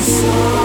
So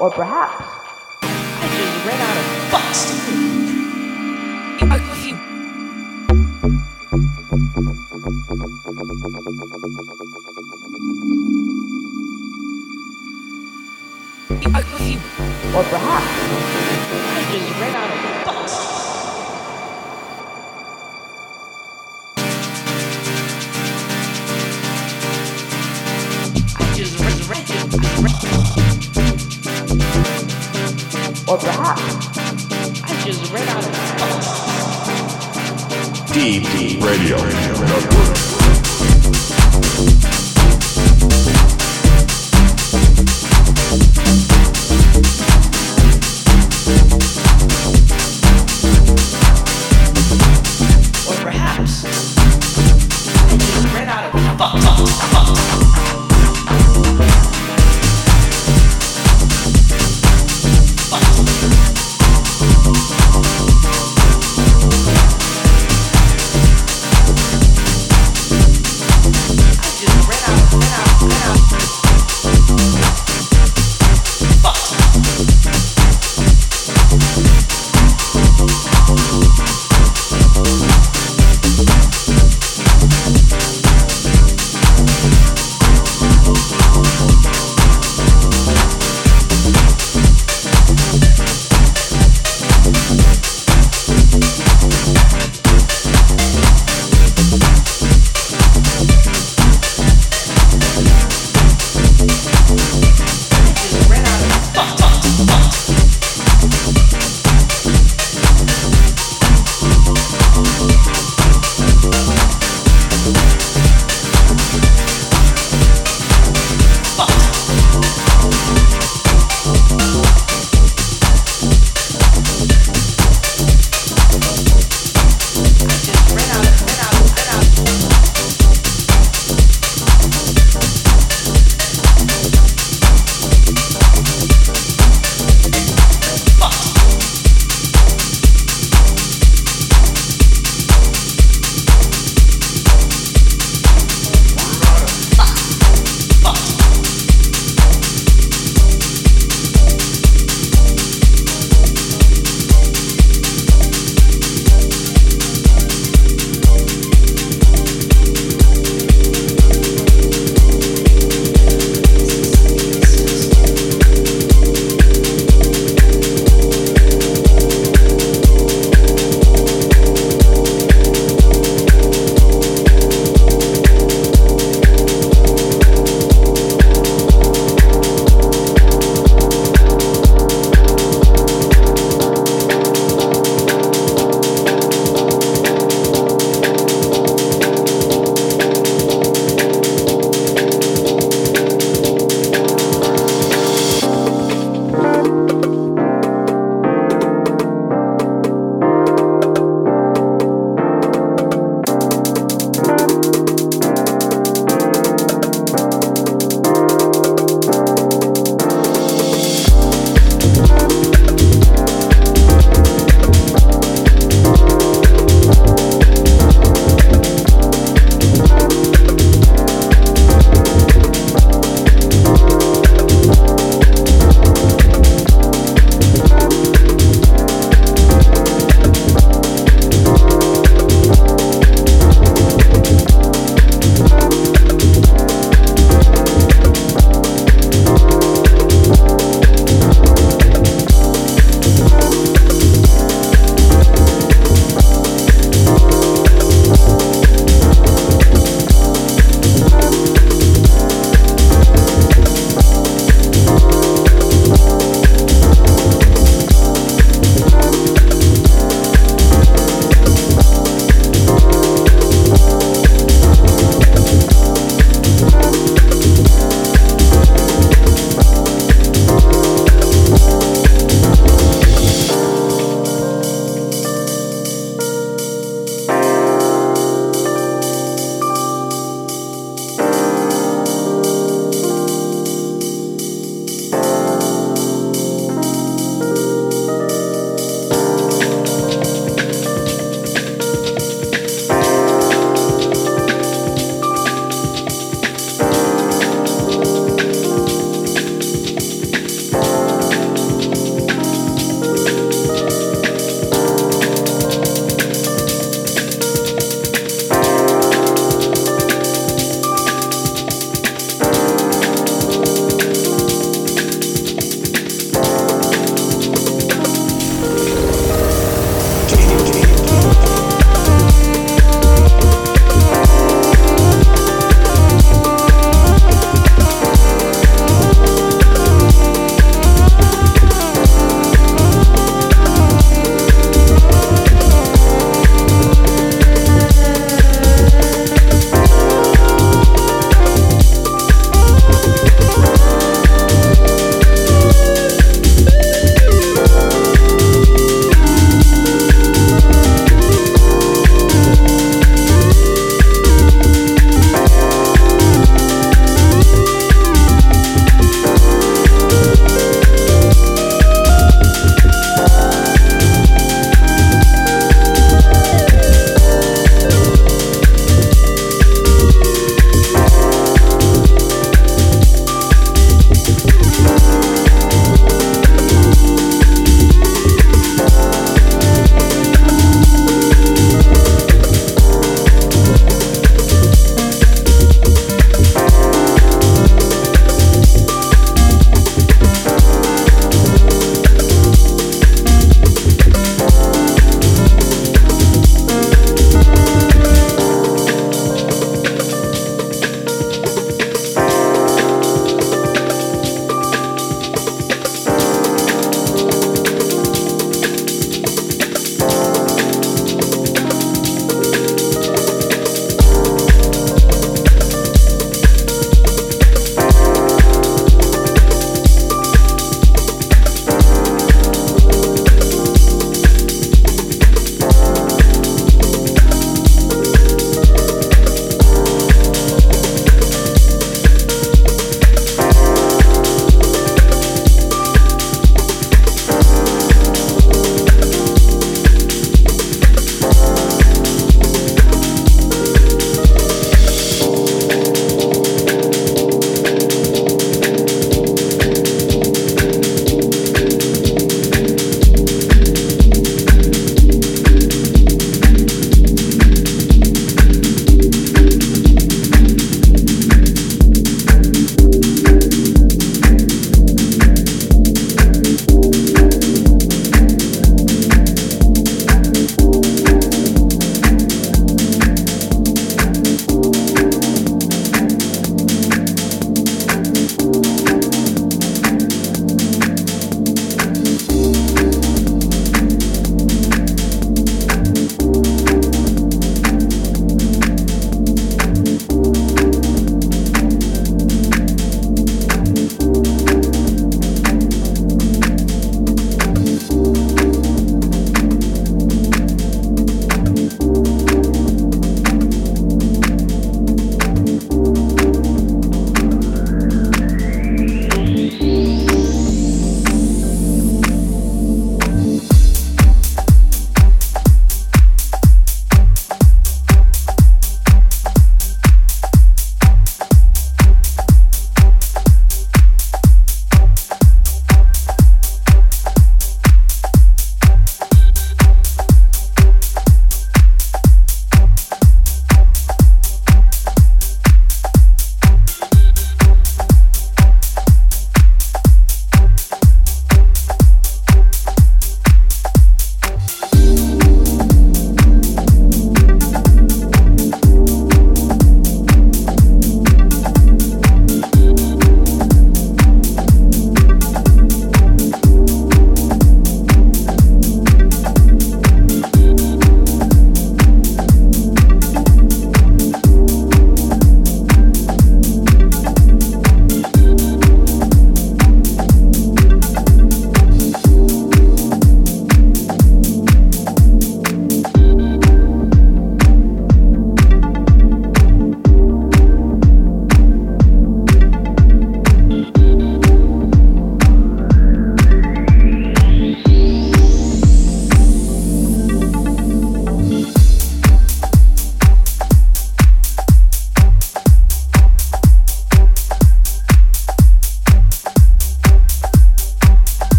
Or perhaps I just ran out of fucks to Or perhaps I just ran out of resurrected. Or perhaps I just ran out of fucks. Deep Deep Radio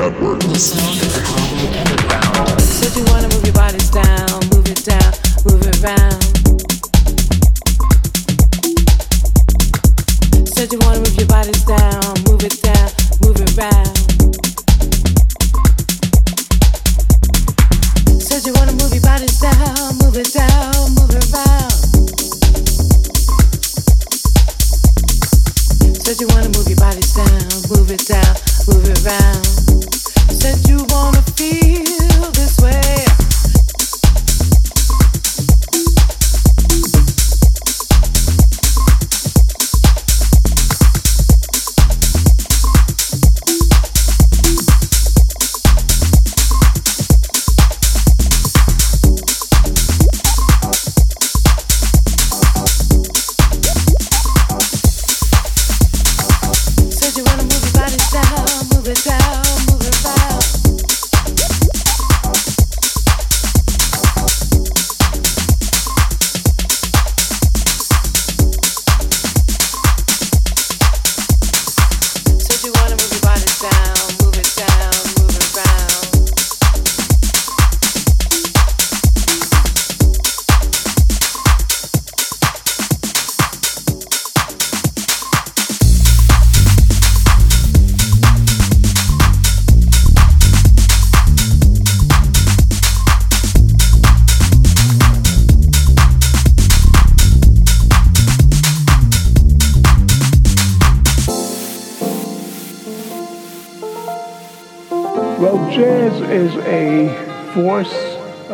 Network. The sound of the global underground. So do you wanna move your bodies down, move it down, move it round.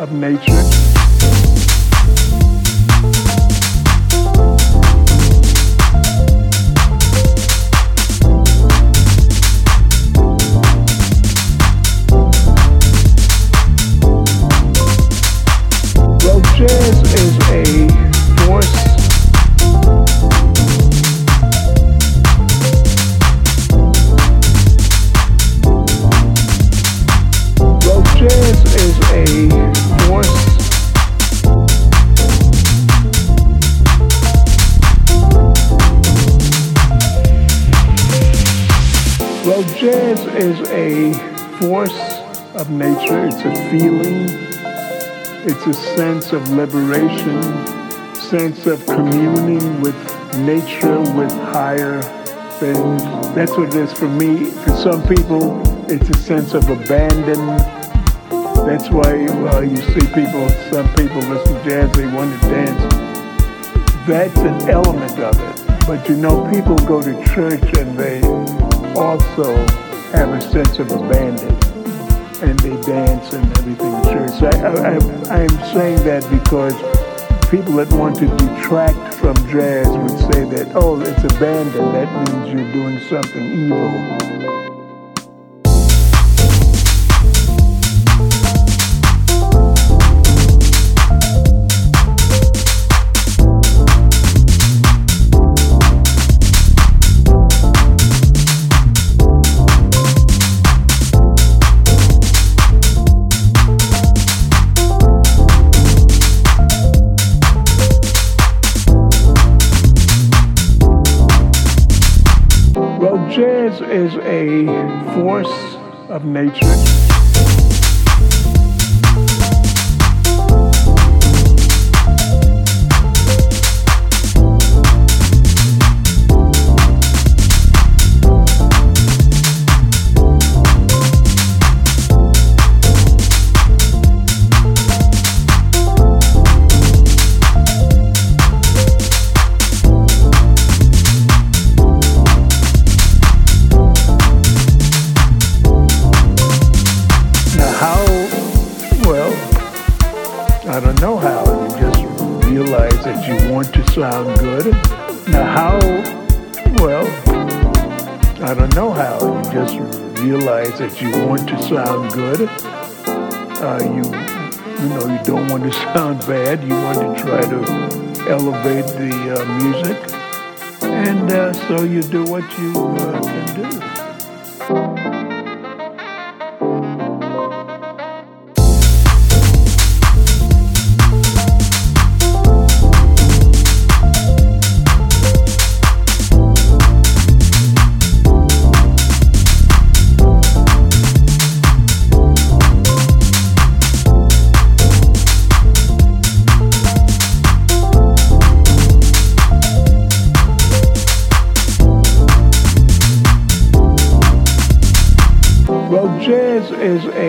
of nature. Of nature. It's a feeling. It's a sense of liberation, sense of communing with nature, with higher things. That's what it is for me. For some people, it's a sense of abandon. That's why uh, you see people, some people listen to jazz, they want to dance. That's an element of it. But you know, people go to church and they also have a sense of abandon and they dance and everything in church. So I, I, I'm saying that because people that want to detract from jazz would say that, oh, it's abandoned. That means you're doing something evil. Is a force of nature. Sound good. Uh, you, you know, you don't want to sound bad. You want to try to elevate the uh, music, and uh, so you do what you uh, can do.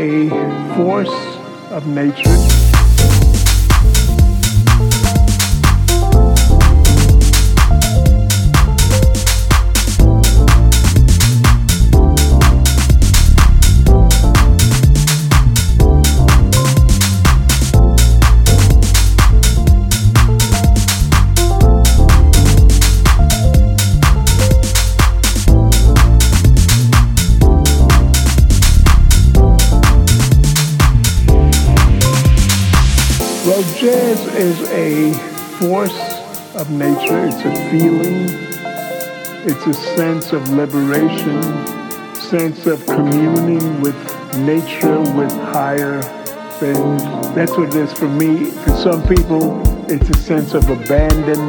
A force of nature. Is a force of nature. It's a feeling. It's a sense of liberation, sense of communing with nature, with higher things. That's what it is for me. For some people, it's a sense of abandon.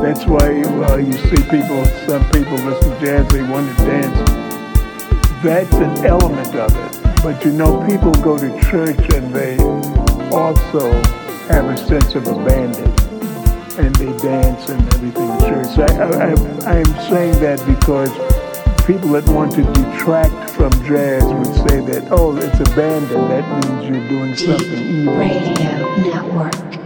That's why uh, you see people, some people listen to jazz, they want to dance. That's an element of it. But you know, people go to church and they also have a sense of abandon and they dance and everything in church. So I, I, I, I'm saying that because people that want to detract from jazz would say that, oh, it's abandoned. That means you're doing something evil. Radio Network.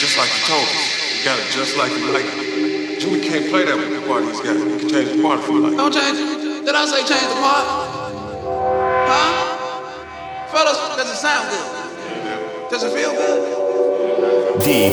just like you told us. You got it just like you like it. Jimmy can't play that with the part he's got. You can change the part if you like. Don't change it. Did I say change the part? Huh? Fellas, does it sound good? Does it feel good? Deep.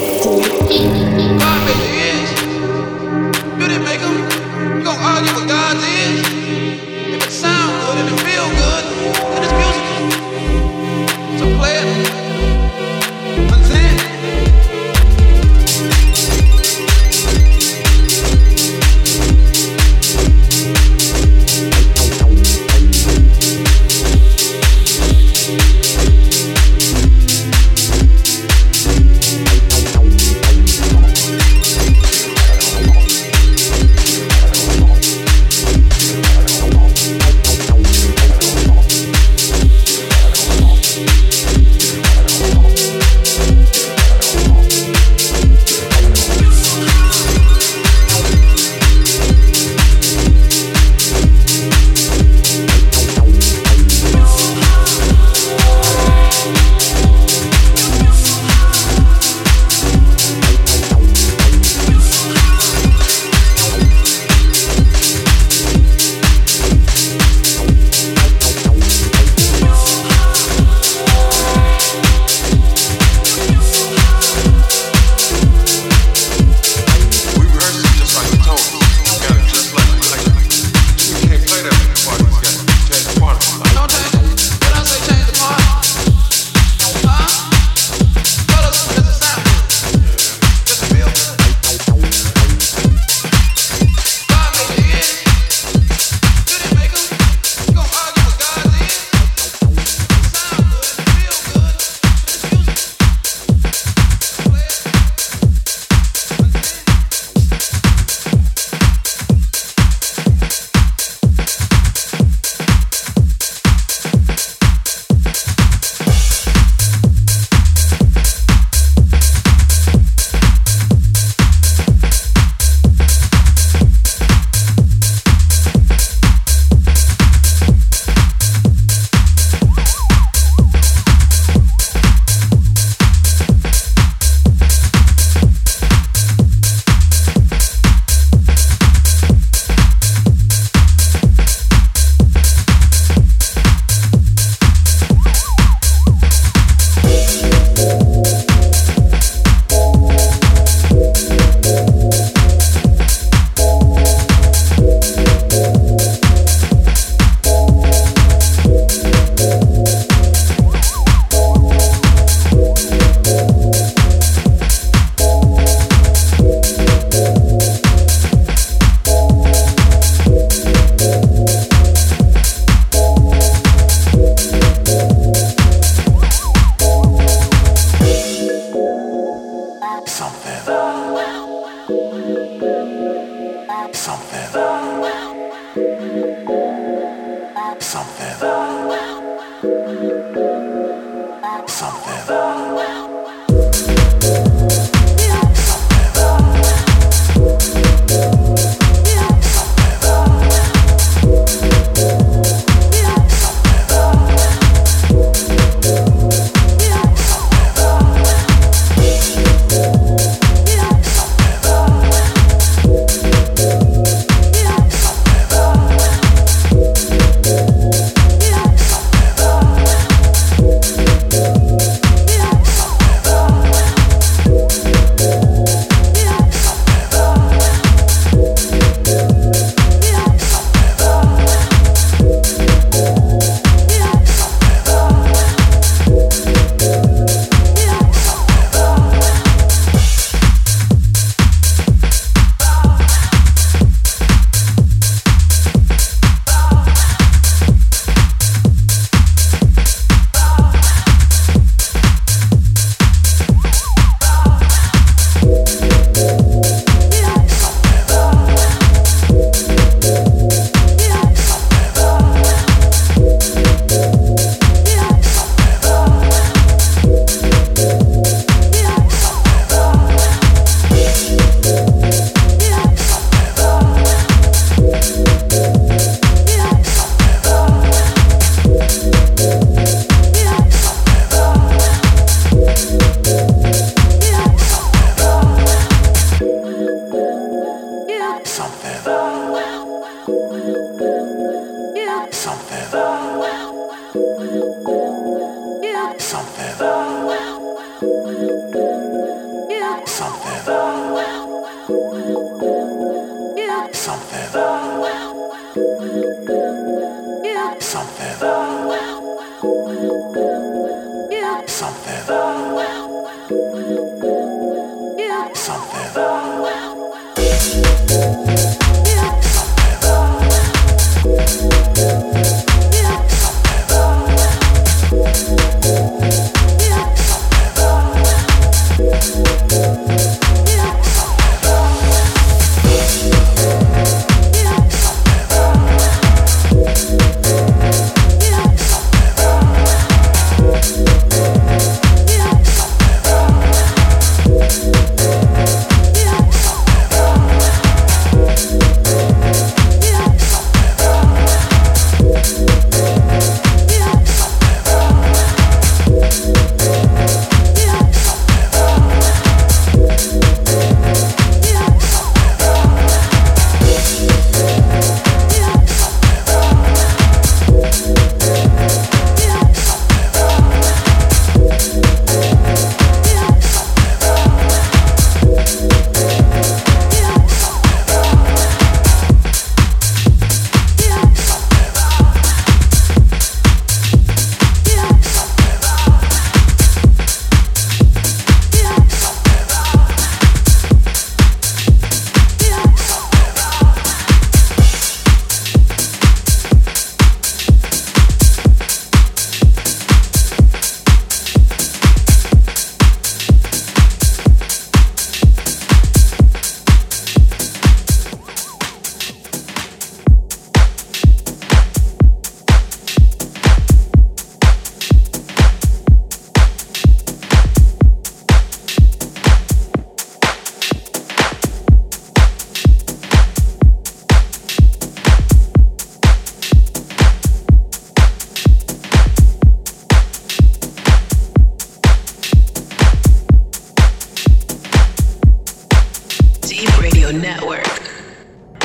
Deep Radio Network,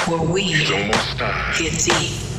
where we get deep.